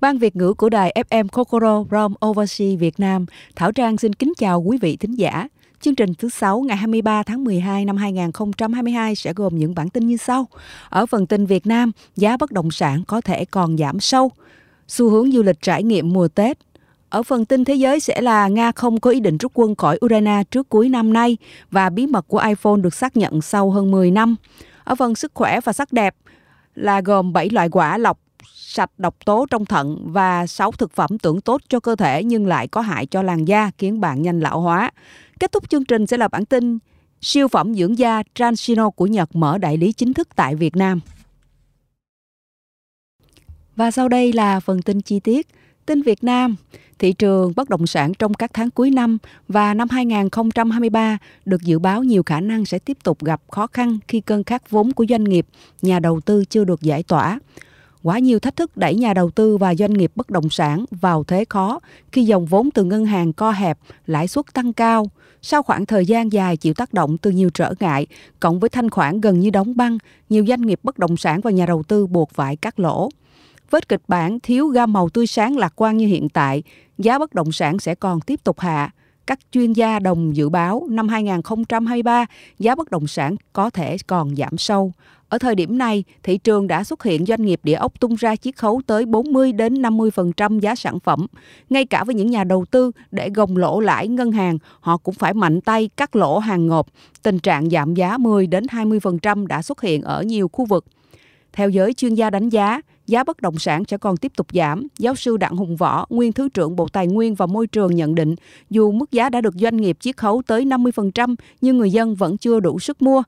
Ban Việt ngữ của đài FM Kokoro from Overseas Việt Nam, Thảo Trang xin kính chào quý vị thính giả. Chương trình thứ 6 ngày 23 tháng 12 năm 2022 sẽ gồm những bản tin như sau. Ở phần tin Việt Nam, giá bất động sản có thể còn giảm sâu. Xu hướng du lịch trải nghiệm mùa Tết. Ở phần tin thế giới sẽ là Nga không có ý định rút quân khỏi Ukraine trước cuối năm nay và bí mật của iPhone được xác nhận sau hơn 10 năm. Ở phần sức khỏe và sắc đẹp là gồm 7 loại quả lọc sạch độc tố trong thận và 6 thực phẩm tưởng tốt cho cơ thể nhưng lại có hại cho làn da khiến bạn nhanh lão hóa. Kết thúc chương trình sẽ là bản tin siêu phẩm dưỡng da Transino của Nhật mở đại lý chính thức tại Việt Nam. Và sau đây là phần tin chi tiết. Tin Việt Nam, thị trường bất động sản trong các tháng cuối năm và năm 2023 được dự báo nhiều khả năng sẽ tiếp tục gặp khó khăn khi cơn khát vốn của doanh nghiệp, nhà đầu tư chưa được giải tỏa. Quá nhiều thách thức đẩy nhà đầu tư và doanh nghiệp bất động sản vào thế khó khi dòng vốn từ ngân hàng co hẹp, lãi suất tăng cao. Sau khoảng thời gian dài chịu tác động từ nhiều trở ngại, cộng với thanh khoản gần như đóng băng, nhiều doanh nghiệp bất động sản và nhà đầu tư buộc phải cắt lỗ. Với kịch bản thiếu gam màu tươi sáng lạc quan như hiện tại, giá bất động sản sẽ còn tiếp tục hạ. Các chuyên gia đồng dự báo năm 2023, giá bất động sản có thể còn giảm sâu. Ở thời điểm này, thị trường đã xuất hiện doanh nghiệp địa ốc tung ra chiết khấu tới 40 đến 50% giá sản phẩm. Ngay cả với những nhà đầu tư để gồng lỗ lãi ngân hàng, họ cũng phải mạnh tay cắt lỗ hàng ngộp. Tình trạng giảm giá 10 đến 20% đã xuất hiện ở nhiều khu vực. Theo giới chuyên gia đánh giá, giá bất động sản sẽ còn tiếp tục giảm. Giáo sư Đặng Hùng Võ, nguyên Thứ trưởng Bộ Tài nguyên và Môi trường nhận định, dù mức giá đã được doanh nghiệp chiết khấu tới 50%, nhưng người dân vẫn chưa đủ sức mua.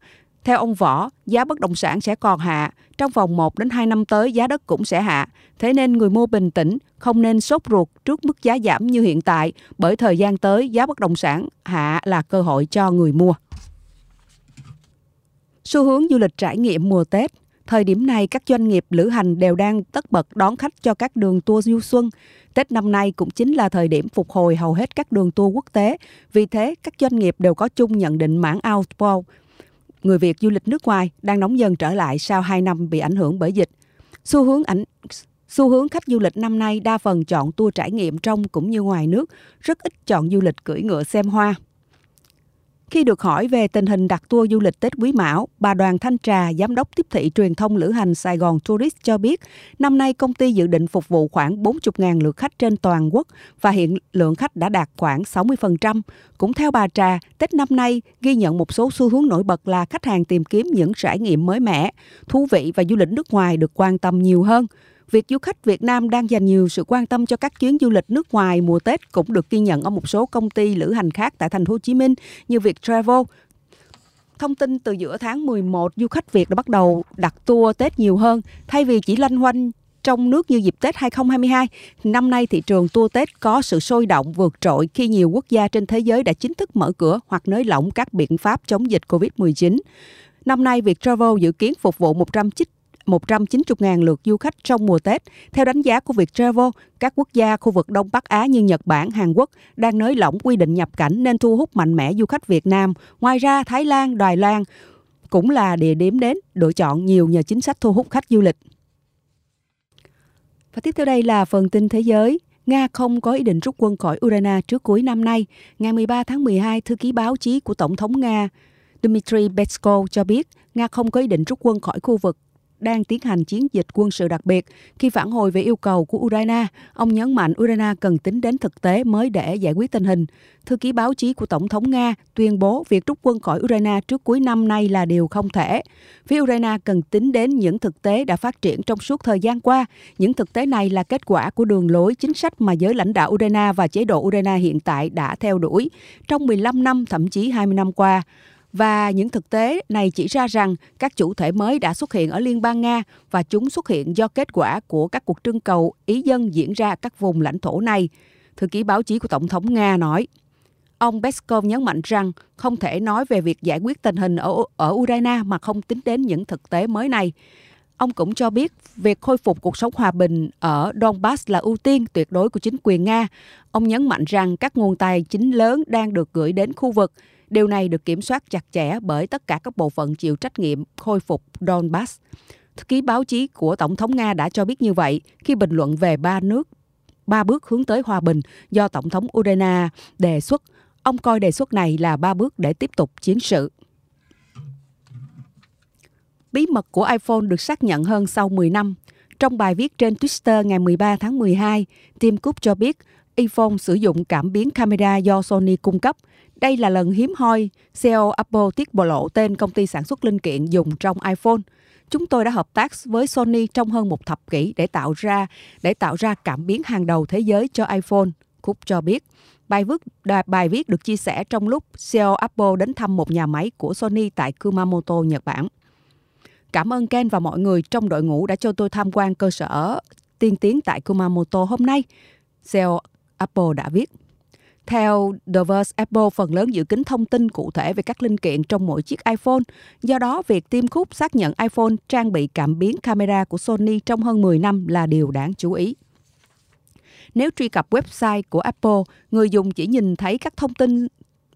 Theo ông Võ, giá bất động sản sẽ còn hạ, trong vòng 1 đến 2 năm tới giá đất cũng sẽ hạ. Thế nên người mua bình tĩnh, không nên sốt ruột trước mức giá giảm như hiện tại, bởi thời gian tới giá bất động sản hạ là cơ hội cho người mua. Xu hướng du lịch trải nghiệm mùa Tết Thời điểm này, các doanh nghiệp lữ hành đều đang tất bật đón khách cho các đường tour du xuân. Tết năm nay cũng chính là thời điểm phục hồi hầu hết các đường tour quốc tế. Vì thế, các doanh nghiệp đều có chung nhận định mảng outbound người Việt du lịch nước ngoài đang nóng dần trở lại sau 2 năm bị ảnh hưởng bởi dịch. Xu hướng ảnh Xu hướng khách du lịch năm nay đa phần chọn tour trải nghiệm trong cũng như ngoài nước, rất ít chọn du lịch cưỡi ngựa xem hoa. Khi được hỏi về tình hình đặt tour du lịch Tết Quý Mão, bà Đoàn Thanh Trà, Giám đốc tiếp thị truyền thông lữ hành Sài Gòn Tourist cho biết, năm nay công ty dự định phục vụ khoảng 40.000 lượt khách trên toàn quốc và hiện lượng khách đã đạt khoảng 60%. Cũng theo bà Trà, Tết năm nay ghi nhận một số xu hướng nổi bật là khách hàng tìm kiếm những trải nghiệm mới mẻ, thú vị và du lịch nước ngoài được quan tâm nhiều hơn việc du khách Việt Nam đang dành nhiều sự quan tâm cho các chuyến du lịch nước ngoài mùa Tết cũng được ghi nhận ở một số công ty lữ hành khác tại thành phố Hồ Chí Minh như Viettravel. Thông tin từ giữa tháng 11, du khách Việt đã bắt đầu đặt tour Tết nhiều hơn thay vì chỉ lanh quanh trong nước như dịp Tết 2022, năm nay thị trường tour Tết có sự sôi động vượt trội khi nhiều quốc gia trên thế giới đã chính thức mở cửa hoặc nới lỏng các biện pháp chống dịch COVID-19. Năm nay, Viettravel dự kiến phục vụ 109 190.000 lượt du khách trong mùa Tết. Theo đánh giá của Viettravel, các quốc gia khu vực Đông Bắc Á như Nhật Bản, Hàn Quốc đang nới lỏng quy định nhập cảnh nên thu hút mạnh mẽ du khách Việt Nam. Ngoài ra, Thái Lan, Đài Loan cũng là địa điểm đến lựa chọn nhiều nhờ chính sách thu hút khách du lịch. Và tiếp theo đây là phần tin thế giới. Nga không có ý định rút quân khỏi Ukraine trước cuối năm nay. Ngày 13 tháng 12, thư ký báo chí của Tổng thống Nga Dmitry Peskov cho biết Nga không có ý định rút quân khỏi khu vực đang tiến hành chiến dịch quân sự đặc biệt. Khi phản hồi về yêu cầu của Ukraine, ông nhấn mạnh Ukraine cần tính đến thực tế mới để giải quyết tình hình. Thư ký báo chí của Tổng thống Nga tuyên bố việc rút quân khỏi Ukraine trước cuối năm nay là điều không thể. Phía Ukraine cần tính đến những thực tế đã phát triển trong suốt thời gian qua. Những thực tế này là kết quả của đường lối chính sách mà giới lãnh đạo Ukraine và chế độ Ukraine hiện tại đã theo đuổi trong 15 năm, thậm chí 20 năm qua. Và những thực tế này chỉ ra rằng các chủ thể mới đã xuất hiện ở Liên bang Nga và chúng xuất hiện do kết quả của các cuộc trưng cầu ý dân diễn ra các vùng lãnh thổ này. Thư ký báo chí của Tổng thống Nga nói. Ông Peskov nhấn mạnh rằng không thể nói về việc giải quyết tình hình ở, ở Ukraine mà không tính đến những thực tế mới này. Ông cũng cho biết việc khôi phục cuộc sống hòa bình ở Donbass là ưu tiên tuyệt đối của chính quyền Nga. Ông nhấn mạnh rằng các nguồn tài chính lớn đang được gửi đến khu vực Điều này được kiểm soát chặt chẽ bởi tất cả các bộ phận chịu trách nhiệm khôi phục Donbass. Thư ký báo chí của Tổng thống Nga đã cho biết như vậy khi bình luận về ba nước ba bước hướng tới hòa bình do Tổng thống Ukraine đề xuất. Ông coi đề xuất này là ba bước để tiếp tục chiến sự. Bí mật của iPhone được xác nhận hơn sau 10 năm. Trong bài viết trên Twitter ngày 13 tháng 12, Tim Cook cho biết iPhone sử dụng cảm biến camera do Sony cung cấp. Đây là lần hiếm hoi CEO Apple tiết bộ lộ tên công ty sản xuất linh kiện dùng trong iPhone. Chúng tôi đã hợp tác với Sony trong hơn một thập kỷ để tạo ra để tạo ra cảm biến hàng đầu thế giới cho iPhone. Cook cho biết. Bài viết, bài viết được chia sẻ trong lúc CEO Apple đến thăm một nhà máy của Sony tại Kumamoto, Nhật Bản. Cảm ơn Ken và mọi người trong đội ngũ đã cho tôi tham quan cơ sở tiên tiến tại Kumamoto hôm nay. CEO Apple đã viết. Theo The Verge, Apple phần lớn giữ kín thông tin cụ thể về các linh kiện trong mỗi chiếc iPhone. Do đó, việc Tim Cook xác nhận iPhone trang bị cảm biến camera của Sony trong hơn 10 năm là điều đáng chú ý. Nếu truy cập website của Apple, người dùng chỉ nhìn thấy các thông tin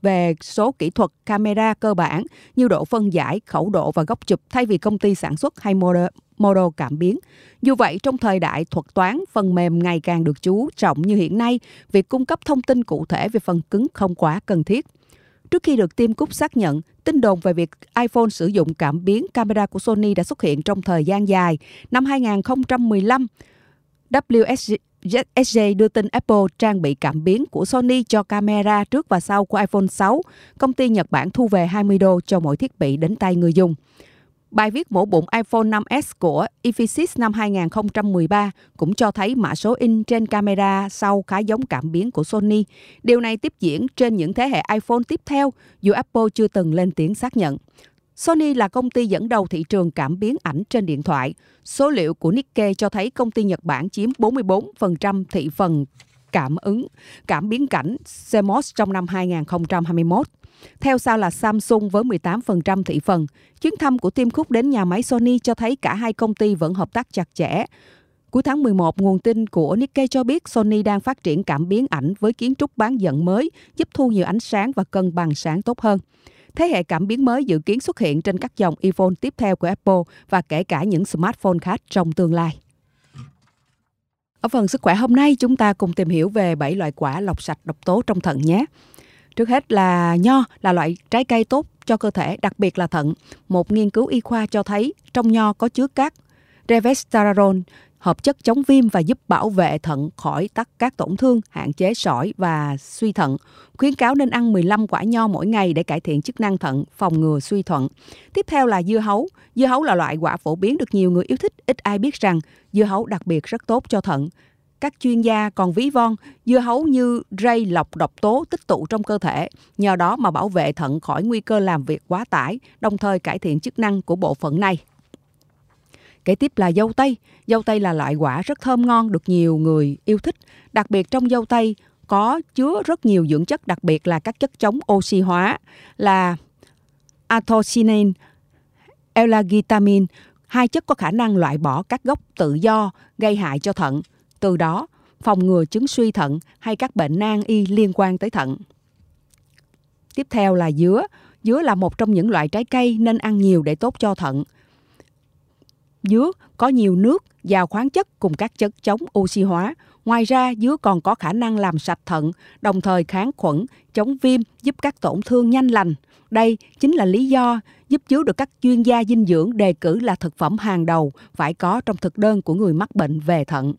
về số kỹ thuật camera cơ bản như độ phân giải, khẩu độ và góc chụp thay vì công ty sản xuất hay model, model cảm biến. Dù vậy, trong thời đại thuật toán, phần mềm ngày càng được chú trọng như hiện nay, việc cung cấp thông tin cụ thể về phần cứng không quá cần thiết. Trước khi được Tim Cook xác nhận, tin đồn về việc iPhone sử dụng cảm biến camera của Sony đã xuất hiện trong thời gian dài. Năm 2015, WSG SJ đưa tin Apple trang bị cảm biến của Sony cho camera trước và sau của iPhone 6. Công ty Nhật Bản thu về 20 đô cho mỗi thiết bị đến tay người dùng. Bài viết mổ bụng iPhone 5S của Ephesus năm 2013 cũng cho thấy mã số in trên camera sau khá giống cảm biến của Sony. Điều này tiếp diễn trên những thế hệ iPhone tiếp theo, dù Apple chưa từng lên tiếng xác nhận. Sony là công ty dẫn đầu thị trường cảm biến ảnh trên điện thoại. Số liệu của Nikkei cho thấy công ty Nhật Bản chiếm 44% thị phần cảm ứng, cảm biến cảnh CMOS trong năm 2021. Theo sau là Samsung với 18% thị phần. Chuyến thăm của Tim Cook đến nhà máy Sony cho thấy cả hai công ty vẫn hợp tác chặt chẽ. Cuối tháng 11, nguồn tin của Nikkei cho biết Sony đang phát triển cảm biến ảnh với kiến trúc bán dẫn mới, giúp thu nhiều ánh sáng và cân bằng sáng tốt hơn. Thế hệ cảm biến mới dự kiến xuất hiện trên các dòng iPhone tiếp theo của Apple và kể cả những smartphone khác trong tương lai. Ở phần sức khỏe hôm nay, chúng ta cùng tìm hiểu về 7 loại quả lọc sạch độc tố trong thận nhé. Trước hết là nho là loại trái cây tốt cho cơ thể, đặc biệt là thận. Một nghiên cứu y khoa cho thấy trong nho có chứa các resveratrol, hợp chất chống viêm và giúp bảo vệ thận khỏi tắc các tổn thương, hạn chế sỏi và suy thận. Khuyến cáo nên ăn 15 quả nho mỗi ngày để cải thiện chức năng thận, phòng ngừa suy thận. Tiếp theo là dưa hấu. Dưa hấu là loại quả phổ biến được nhiều người yêu thích, ít ai biết rằng dưa hấu đặc biệt rất tốt cho thận. Các chuyên gia còn ví von dưa hấu như rây lọc độc tố tích tụ trong cơ thể, nhờ đó mà bảo vệ thận khỏi nguy cơ làm việc quá tải, đồng thời cải thiện chức năng của bộ phận này. Kế tiếp là dâu tây. Dâu tây là loại quả rất thơm ngon được nhiều người yêu thích. Đặc biệt trong dâu tây có chứa rất nhiều dưỡng chất đặc biệt là các chất chống oxy hóa là anthocyanin, elagitamin, hai chất có khả năng loại bỏ các gốc tự do gây hại cho thận, từ đó phòng ngừa chứng suy thận hay các bệnh nan y liên quan tới thận. Tiếp theo là dứa. Dứa là một trong những loại trái cây nên ăn nhiều để tốt cho thận dứa có nhiều nước, giàu khoáng chất cùng các chất chống oxy hóa. Ngoài ra, dứa còn có khả năng làm sạch thận, đồng thời kháng khuẩn, chống viêm, giúp các tổn thương nhanh lành. Đây chính là lý do giúp dứa được các chuyên gia dinh dưỡng đề cử là thực phẩm hàng đầu phải có trong thực đơn của người mắc bệnh về thận.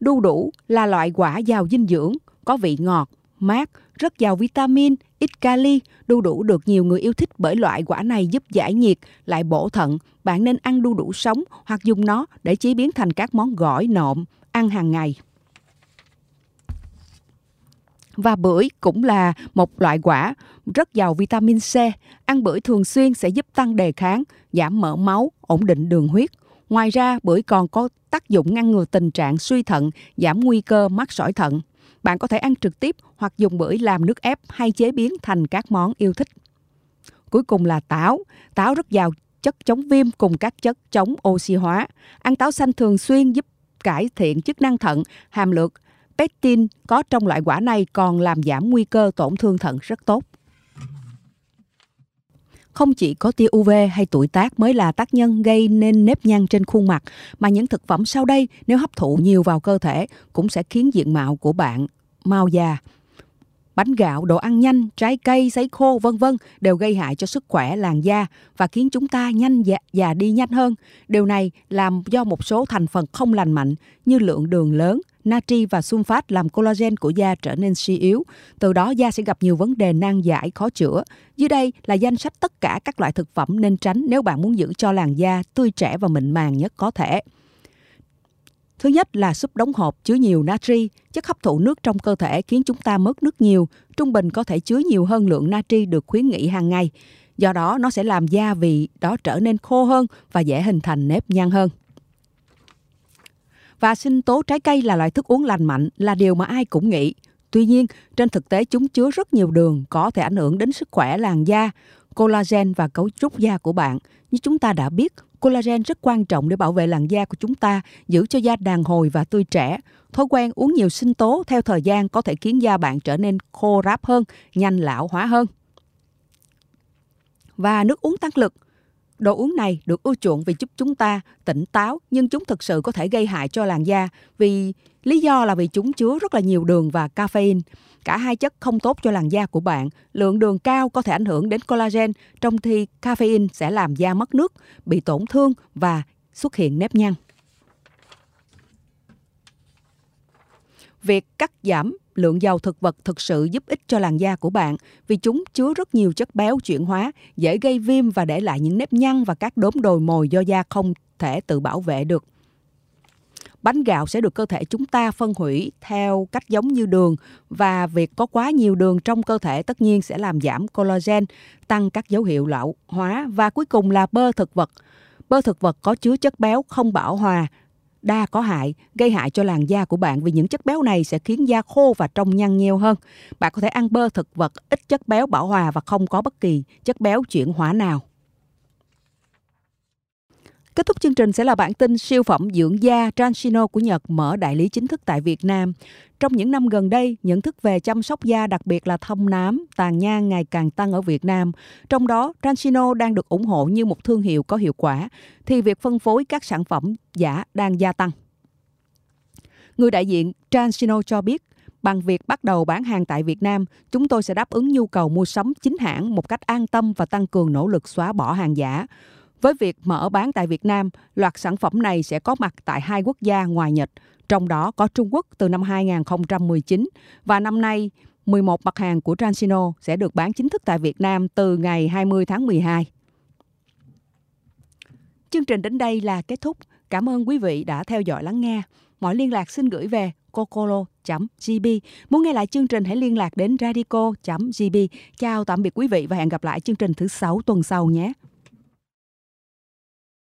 Đu đủ là loại quả giàu dinh dưỡng, có vị ngọt, mát, rất giàu vitamin, ít kali, đu đủ được nhiều người yêu thích bởi loại quả này giúp giải nhiệt, lại bổ thận. Bạn nên ăn đu đủ sống hoặc dùng nó để chế biến thành các món gỏi nộm, ăn hàng ngày. Và bưởi cũng là một loại quả rất giàu vitamin C. Ăn bưởi thường xuyên sẽ giúp tăng đề kháng, giảm mỡ máu, ổn định đường huyết. Ngoài ra, bưởi còn có tác dụng ngăn ngừa tình trạng suy thận, giảm nguy cơ mắc sỏi thận. Bạn có thể ăn trực tiếp hoặc dùng bưởi làm nước ép hay chế biến thành các món yêu thích. Cuối cùng là táo. Táo rất giàu chất chống viêm cùng các chất chống oxy hóa. Ăn táo xanh thường xuyên giúp cải thiện chức năng thận, hàm lượng pectin có trong loại quả này còn làm giảm nguy cơ tổn thương thận rất tốt. Không chỉ có tia UV hay tuổi tác mới là tác nhân gây nên nếp nhăn trên khuôn mặt, mà những thực phẩm sau đây nếu hấp thụ nhiều vào cơ thể cũng sẽ khiến diện mạo của bạn mau già. Bánh gạo, đồ ăn nhanh, trái cây, sấy khô, vân vân đều gây hại cho sức khỏe làn da và khiến chúng ta nhanh già, già đi nhanh hơn. Điều này làm do một số thành phần không lành mạnh như lượng đường lớn, natri và sunfat làm collagen của da trở nên suy yếu. Từ đó da sẽ gặp nhiều vấn đề nan giải khó chữa. Dưới đây là danh sách tất cả các loại thực phẩm nên tránh nếu bạn muốn giữ cho làn da tươi trẻ và mịn màng nhất có thể. Thứ nhất là súp đóng hộp chứa nhiều natri, chất hấp thụ nước trong cơ thể khiến chúng ta mất nước nhiều, trung bình có thể chứa nhiều hơn lượng natri được khuyến nghị hàng ngày. Do đó nó sẽ làm da vị đó trở nên khô hơn và dễ hình thành nếp nhăn hơn. Và sinh tố trái cây là loại thức uống lành mạnh là điều mà ai cũng nghĩ. Tuy nhiên, trên thực tế chúng chứa rất nhiều đường có thể ảnh hưởng đến sức khỏe làn da, collagen và cấu trúc da của bạn. Như chúng ta đã biết, collagen rất quan trọng để bảo vệ làn da của chúng ta, giữ cho da đàn hồi và tươi trẻ. Thói quen uống nhiều sinh tố theo thời gian có thể khiến da bạn trở nên khô ráp hơn, nhanh lão hóa hơn. Và nước uống tăng lực – Đồ uống này được ưa chuộng vì giúp chúng ta tỉnh táo nhưng chúng thực sự có thể gây hại cho làn da vì lý do là vì chúng chứa rất là nhiều đường và caffeine. Cả hai chất không tốt cho làn da của bạn. Lượng đường cao có thể ảnh hưởng đến collagen, trong khi caffeine sẽ làm da mất nước, bị tổn thương và xuất hiện nếp nhăn. Việc cắt giảm lượng dầu thực vật thực sự giúp ích cho làn da của bạn vì chúng chứa rất nhiều chất béo chuyển hóa, dễ gây viêm và để lại những nếp nhăn và các đốm đồi mồi do da không thể tự bảo vệ được. Bánh gạo sẽ được cơ thể chúng ta phân hủy theo cách giống như đường và việc có quá nhiều đường trong cơ thể tất nhiên sẽ làm giảm collagen, tăng các dấu hiệu lão hóa và cuối cùng là bơ thực vật. Bơ thực vật có chứa chất béo không bảo hòa đa có hại, gây hại cho làn da của bạn vì những chất béo này sẽ khiến da khô và trông nhăn nheo hơn. Bạn có thể ăn bơ thực vật ít chất béo bảo hòa và không có bất kỳ chất béo chuyển hóa nào. Kết thúc chương trình sẽ là bản tin siêu phẩm dưỡng da Transino của Nhật mở đại lý chính thức tại Việt Nam. Trong những năm gần đây, nhận thức về chăm sóc da đặc biệt là thông nám, tàn nhang ngày càng tăng ở Việt Nam. Trong đó, Transino đang được ủng hộ như một thương hiệu có hiệu quả, thì việc phân phối các sản phẩm giả đang gia tăng. Người đại diện Transino cho biết, bằng việc bắt đầu bán hàng tại Việt Nam, chúng tôi sẽ đáp ứng nhu cầu mua sắm chính hãng một cách an tâm và tăng cường nỗ lực xóa bỏ hàng giả. Với việc mở bán tại Việt Nam, loạt sản phẩm này sẽ có mặt tại hai quốc gia ngoài Nhật, trong đó có Trung Quốc từ năm 2019 và năm nay 11 mặt hàng của Transino sẽ được bán chính thức tại Việt Nam từ ngày 20 tháng 12. Chương trình đến đây là kết thúc. Cảm ơn quý vị đã theo dõi lắng nghe. Mọi liên lạc xin gửi về cocolo.gb. Muốn nghe lại chương trình hãy liên lạc đến radico.gb. Chào tạm biệt quý vị và hẹn gặp lại chương trình thứ sáu tuần sau nhé.